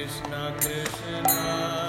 Krishna Krishna.